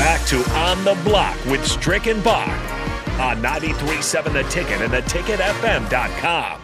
back to On the Block with Strick and Bach on 93.7 The Ticket and theticketfm.com.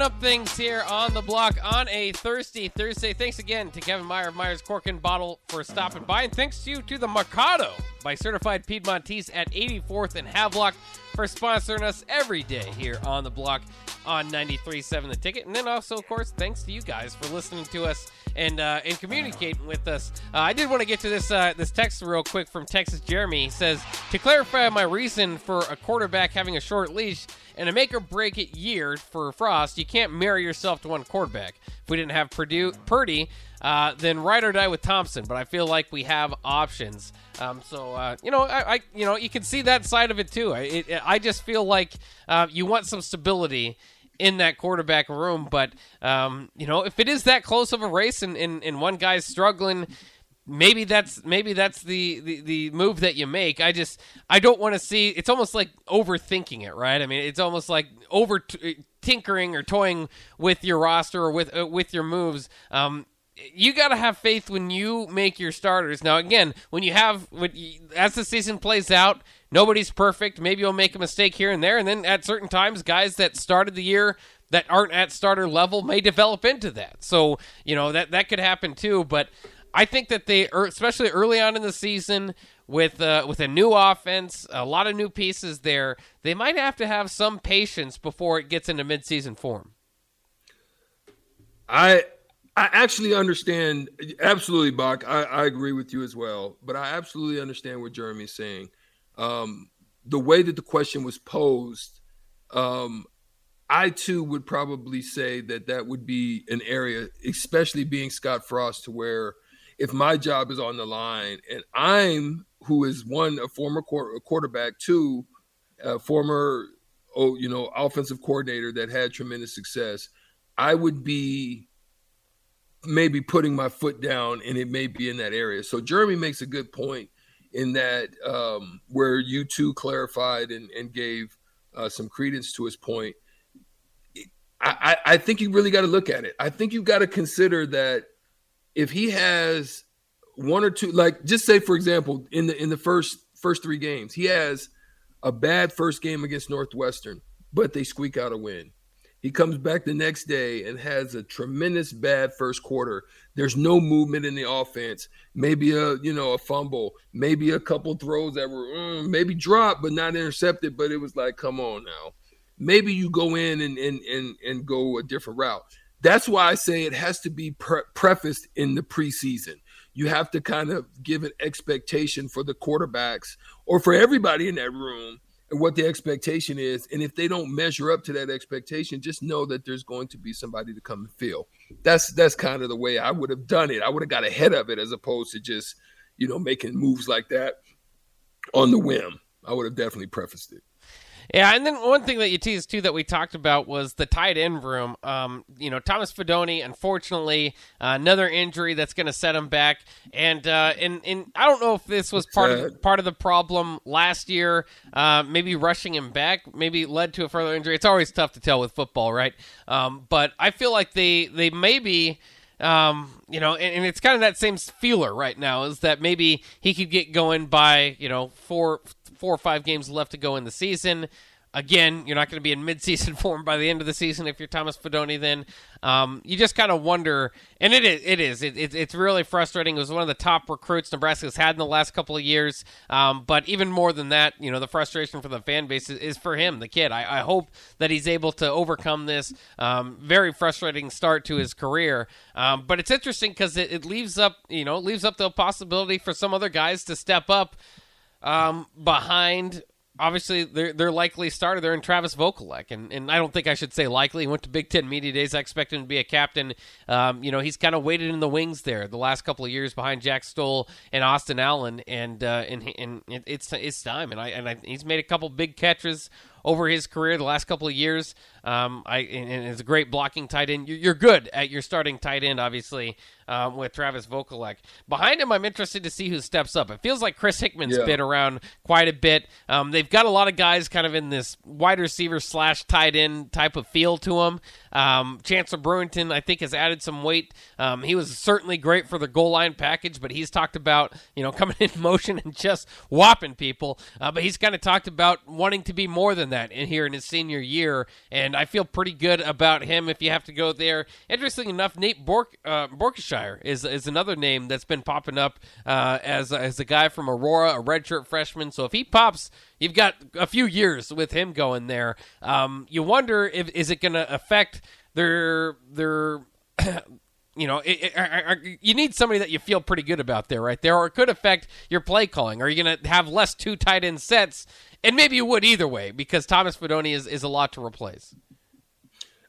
wrapping up things here on the block on a Thirsty Thursday. Thanks again to Kevin Meyer of Meyer's Cork and Bottle for stopping by. And thanks to you to the Mercado by Certified Piedmontese at 84th and Havelock for sponsoring us every day here on the block on 93.7 The Ticket. And then also, of course, thanks to you guys for listening to us and uh, and communicating with us. Uh, I did want to get to this uh, this text real quick from Texas Jeremy. He says, to clarify my reason for a quarterback having a short leash and a make or break it year for Frost, you can't marry yourself to one quarterback. If we didn't have Purdue, Purdy, uh, then ride or die with Thompson. But I feel like we have options. Um, so uh, you know, I, I, you know you can see that side of it too. I, it, I just feel like uh, you want some stability in that quarterback room. But um, you know, if it is that close of a race and, and, and one guy's struggling, maybe that's maybe that's the, the, the move that you make. I just I don't want to see. It's almost like overthinking it, right? I mean, it's almost like over t- tinkering or toying with your roster or with uh, with your moves. Um, you got to have faith when you make your starters. Now, again, when you have, when you, as the season plays out, nobody's perfect. Maybe you'll make a mistake here and there, and then at certain times, guys that started the year that aren't at starter level may develop into that. So you know that that could happen too. But I think that they, especially early on in the season, with uh, with a new offense, a lot of new pieces there, they might have to have some patience before it gets into midseason form. I I actually understand absolutely, Bach. I, I agree with you as well, but I absolutely understand what Jeremy's saying. Um, the way that the question was posed, um, I too would probably say that that would be an area, especially being Scott Frost, to where if my job is on the line and I'm who is one a former quarterback, two a former oh you know offensive coordinator that had tremendous success, I would be maybe putting my foot down and it may be in that area. So Jeremy makes a good point in that um, where you two clarified and, and gave uh, some credence to his point. I, I think you really got to look at it. I think you've got to consider that if he has one or two, like just say for example, in the in the first first three games, he has a bad first game against Northwestern, but they squeak out a win. He comes back the next day and has a tremendous bad first quarter. There's no movement in the offense. Maybe a you know a fumble, maybe a couple throws that were mm, maybe dropped but not intercepted. But it was like, come on now. Maybe you go in and and and, and go a different route. That's why I say it has to be pre- prefaced in the preseason. You have to kind of give an expectation for the quarterbacks or for everybody in that room what the expectation is. And if they don't measure up to that expectation, just know that there's going to be somebody to come and fill. That's that's kind of the way I would have done it. I would have got ahead of it as opposed to just, you know, making moves like that on the whim. I would have definitely prefaced it. Yeah, and then one thing that you teased too that we talked about was the tight end room. Um, you know, Thomas Fidone, unfortunately, uh, another injury that's going to set him back. And uh, and and I don't know if this was part of part of the problem last year. Uh, maybe rushing him back maybe led to a further injury. It's always tough to tell with football, right? Um, but I feel like they they maybe. Um, you know, and, and, it's kind of that same feeler right now is that maybe he could get going by, you know, four, four or five games left to go in the season. Again, you're not going to be in midseason form by the end of the season if you're Thomas Fidone. Then um, you just kind of wonder, and it is, it is, it, it, it's really frustrating. It was one of the top recruits Nebraska's had in the last couple of years. Um, but even more than that, you know, the frustration for the fan base is, is for him, the kid. I, I, hope that he's able to overcome this um, very frustrating start to his career. Um, but it's interesting because it, it leaves up, you know, leaves up the possibility for some other guys to step up um, behind obviously they're they're likely starter. They're in Travis Vokolek, and and I don't think I should say likely. He went to Big Ten media days. I expect him to be a captain. Um, you know, he's kind of waited in the wings there the last couple of years behind Jack Stoll and Austin Allen, and uh, and and it's it's time. And I and I, he's made a couple big catches over his career the last couple of years. Um, I and, and it's a great blocking tight end. You're, you're good at your starting tight end, obviously, um, with Travis Vokolek. Behind him, I'm interested to see who steps up. It feels like Chris Hickman's Yeah. been around quite a bit. Um, they've got a lot of guys kind of in this wide receiver slash tight end type of feel to them. Um, Chancellor Brewington, I think, has added some weight. Um, he was certainly great for the goal line package, but he's talked about you know coming in motion and just whopping people. Uh, but he's kind of talked about wanting to be more than that in here in his senior year, and I feel pretty good about him. If you have to go there, interesting enough, Nate Bork, uh, Borkshire is is another name that's been popping up uh, as as a guy from Aurora, a redshirt freshman. So if he pops, you've got a few years with him going there. Um, you wonder if is it going to affect their their you know, it, it, are- are- you need somebody that you feel pretty good about there, right there, or it could affect your play calling. Are you going to have less two tight end sets? And maybe you would either way because Thomas Fidone is, is a lot to replace.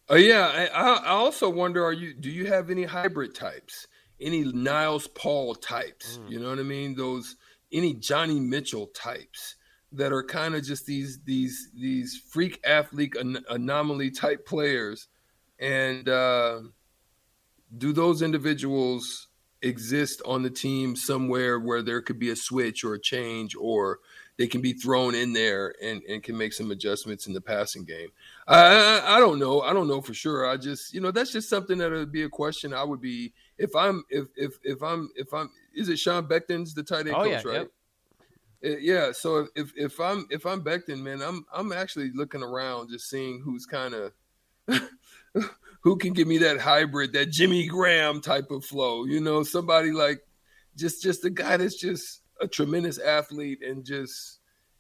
Uh, yeah, I, I also wonder: Are you do you have any hybrid types? Any Niles Paul types? You know what I mean? Those any Johnny Mitchell types that are kind of just these these these freak athlete an- anomaly type players, and uh, do those individuals exist on the team somewhere where there could be a switch or a change or they can be thrown in there and, and can make some adjustments in the passing game. I, I I don't know. I don't know for sure. I just you know that's just something that would be a question. I would be if I'm if if if I'm if I'm is it Sean Beckton's the tight end Oh, coach yeah, right? Uh, Yeah. So if if I'm if I'm Beckton, man, I'm I'm actually looking around just seeing who's kind of who can give me that hybrid, that Jimmy Graham type of flow. You know, somebody like just just a guy that's just a tremendous athlete and just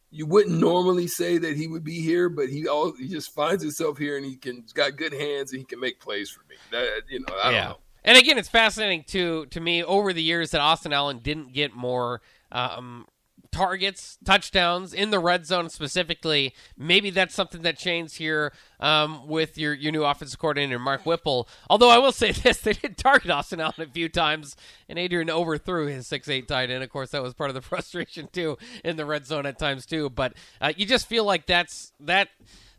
you wouldn't normally say that he would be here, but he all he just finds himself here and he can he's got good hands and he can make plays for me. That you know, I don't know. And again, it's fascinating to to me over the years that Austin Allen didn't get more um, targets, touchdowns in the red zone specifically. Maybe that's something that changed here um, with your your new offensive coordinator Mark Whipple. Although I will say this, they did target Austin Allen a few times, and Adrian overthrew his six eight tight end. Of course, that was part of the frustration too in the red zone at times too. But uh, you just feel like that's that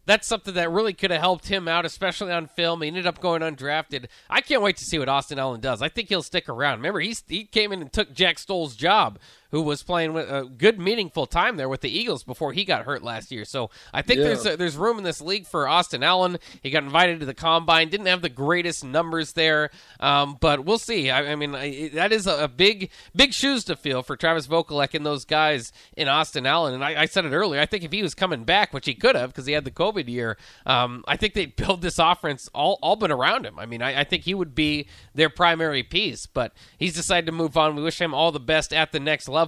that's something that really could have helped him out, especially on film. He ended up going undrafted. I can't wait to see what Austin Allen does. I think he'll stick around. Remember, he's, he came in and took Jack Stoll's job, who was playing with a good, meaningful time there with the Eagles before he got hurt last year. So I think Yeah. there's a, there's room in this league for Austin Allen. He got invited to the combine, didn't have the greatest numbers there, um, but we'll see. I, I mean, I, that is a, a big big shoes to fill for Travis Vokolek and those guys in Austin Allen. And I, I said it earlier. I think if he was coming back, which he could have because he had the COVID year, um, I think they'd build this offense all all but around him. I mean, I, I think he would be their primary piece, but he's decided to move on. We wish him all the best at the next level.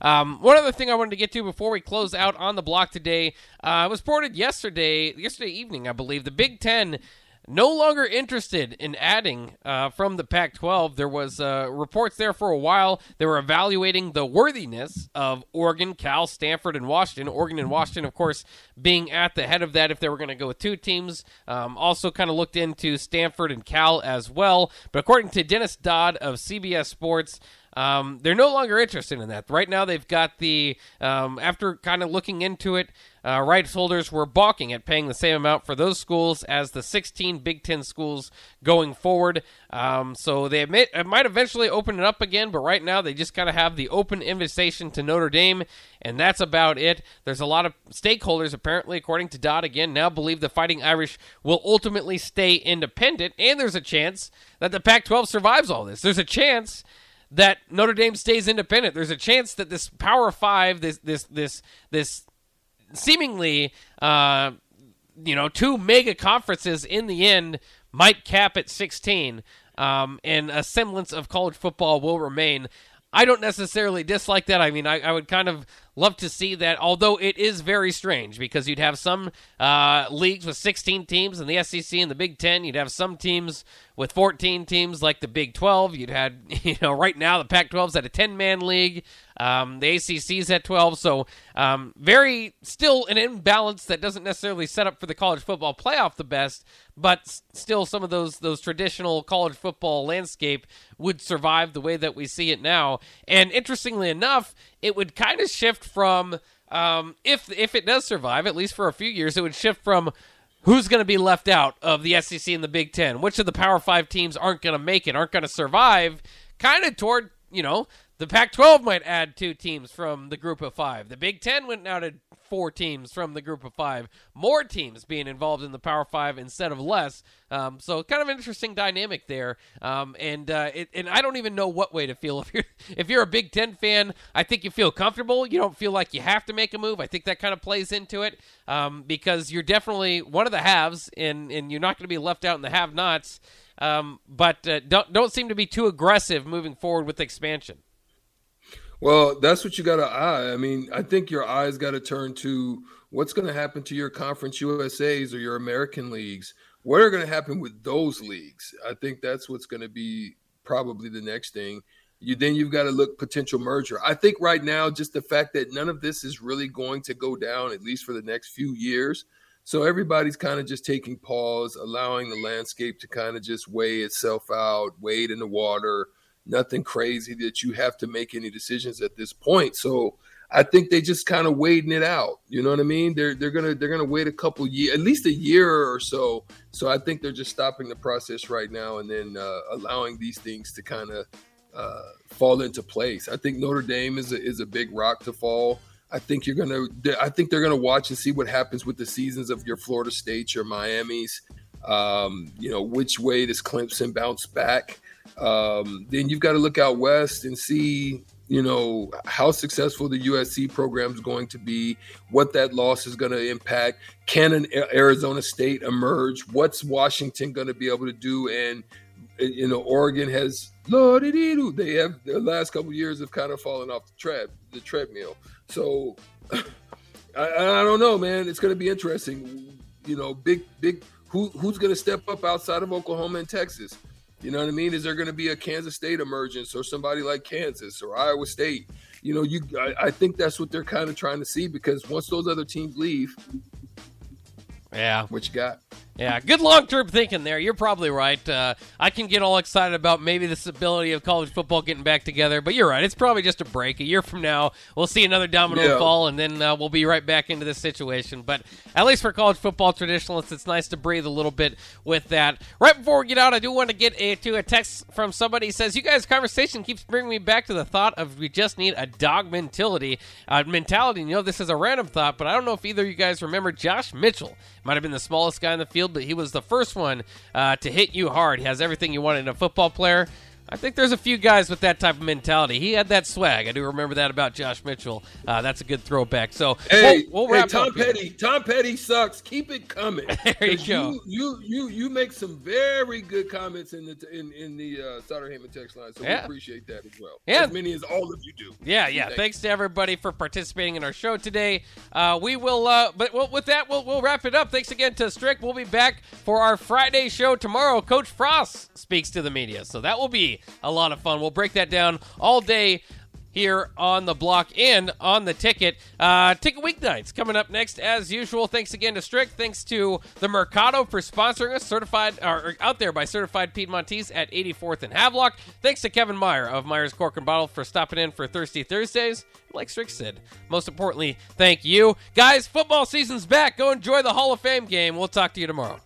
Um, one other thing I wanted to get to before we close out on the block today uh, was reported yesterday, yesterday evening, I believe, the Big Ten no longer interested in adding uh, from the Pac-12. There was uh, reports there for a while. They were evaluating the worthiness of Oregon, Cal, Stanford, and Washington. Oregon and Washington, of course, being at the head of that if they were going to go with two teams. Um, also, kind of looked into Stanford and Cal as well. But according to Dennis Dodd of CBS Sports. Um, they're no longer interested in that. Right now, they've got the, um, after kind of looking into it, uh, rights holders were balking at paying the same amount for those schools as the 16 Big Ten schools going forward. Um, so they admit it might eventually open it up again, but right now they just kind of have the open invitation to Notre Dame, and that's about it. There's a lot of stakeholders, apparently, according to Dodd, again, now believe the Fighting Irish will ultimately stay independent, and there's a chance that the Pac 12 survives all this. There's a chance that Notre Dame stays independent. There's a chance that this Power Five, this this this this seemingly uh, you know two mega conferences in the end might cap at 16, um, and a semblance of college football will remain. I don't necessarily dislike that. I mean, I, I would kind of love to see that, although it is very strange because you'd have some uh, leagues with 16 teams in the SEC and the Big Ten. You'd have some teams with 14 teams like the Big 12. You'd had, you know, right now the Pac 12's at a 10 man league. Um, the ACC's at 12. So, um, very still an imbalance that doesn't necessarily set up for the college football playoff the best, but s- still some of those, those traditional college football landscape would survive the way that we see it now. And interestingly enough, it would kind of shift from um, if if it does survive, at least for a few years, it would shift from who's going to be left out of the SEC and the Big Ten, which of the Power Five teams aren't going to make it, aren't going to survive, kind of toward you know the Pac 12 might add two teams from the group of five. The Big Ten went out at four teams from the group of five. More teams being involved in the Power Five instead of less. Um, so kind of an interesting dynamic there. Um, and uh, it, and I don't even know what way to feel. If you're if you're a Big Ten fan, I think you feel comfortable. You don't feel like you have to make a move. I think that kind of plays into it um, because you're definitely one of the haves, and and you're not going to be left out in the have-nots. Um, but uh, don't don't seem to be too aggressive moving forward with expansion. Well, that's what you got to eye. I mean, I think your eyes got to turn to what's going to happen to your conference USAs or your American leagues. What are going to happen with those leagues? I think that's what's going to be probably the next thing. You then you've got to look potential merger. I think right now, just the fact that none of this is really going to go down at least for the next few years. So everybody's kind of just taking pause, allowing the landscape to kind of just weigh itself out, wade in the water nothing crazy that you have to make any decisions at this point. So I think they just kind of wading it out. You know what I mean? They're they're gonna they're gonna wait a couple years, at least a year or so. So I think they're just stopping the process right now and then uh, allowing these things to kind of uh, fall into place. I think Notre Dame is a, is a big rock to fall. I think you're gonna. I think they're gonna watch and see what happens with the seasons of your Florida State, your Miami's. Um, you know, which way does Clemson bounce back? Um, then you've got to look out west and see, you know, how successful the USC program is going to be, what that loss is going to impact. Can an Arizona State emerge? What's Washington going to be able to do? And you know, Oregon has they have the last couple years have kind of fallen off the tread the treadmill. So I, I don't know, man. It's going to be interesting. You know, big big who who's going to step up outside of Oklahoma and Texas? You know what I mean? Is there going to be a Kansas State emergence or somebody like Kansas or Iowa State? You know, you I, I think that's what they're kind of trying to see because once those other teams leave, yeah, what you got? Yeah, good long term thinking there. You're probably right. Uh, I can get all excited about maybe the stability of college football getting back together, but you're right. It's probably just a break. A year from now, we'll see another domino yeah. fall, and then uh, we'll be right back into this situation. But at least for college football traditionalists, it's nice to breathe a little bit with that. Right before we get out, I do want to get a, to a text from somebody who says, You guys' conversation keeps bringing me back to the thought of we just need a dog mentality. Uh, mentality. You know, this is a random thought, but I don't know if either of you guys remember Josh Mitchell. Might have been the smallest guy in the field, but he was the first one uh, to hit you hard. He has everything you want in a football player. I think there's a few guys with that type of mentality. He had that swag. I do remember that about Josh Mitchell. Uh, that's a good throwback. So hey, we'll, we'll hey Tom Petty, here. Tom Petty sucks. Keep it coming. there you go. You, you, you make some very good comments in the in in the uh, Sutter Heyman text line. So yeah. we appreciate that as well. Yeah, as many as all of you do. Yeah, yeah. Thanks, Thanks to everybody for participating in our show today. Uh, we will, uh, but well, with that, we'll we'll wrap it up. Thanks again to Strick. We'll be back for our Friday show tomorrow. Coach Frost speaks to the media, so that will a lot of fun. We'll break that down all day here on the block and on the ticket. Uh, ticket weeknights coming up next as usual. Thanks again to Strick. Thanks to the Mercado for sponsoring us. Certified or out there by Certified Piedmontese at 84th and Havelock. Thanks to Kevin Meyer of Meyer's Cork and Bottle for stopping in for Thirsty Thursdays. Like Strick said, most importantly, thank you guys. Football season's back. Go enjoy the Hall of Fame game. We'll talk to you tomorrow.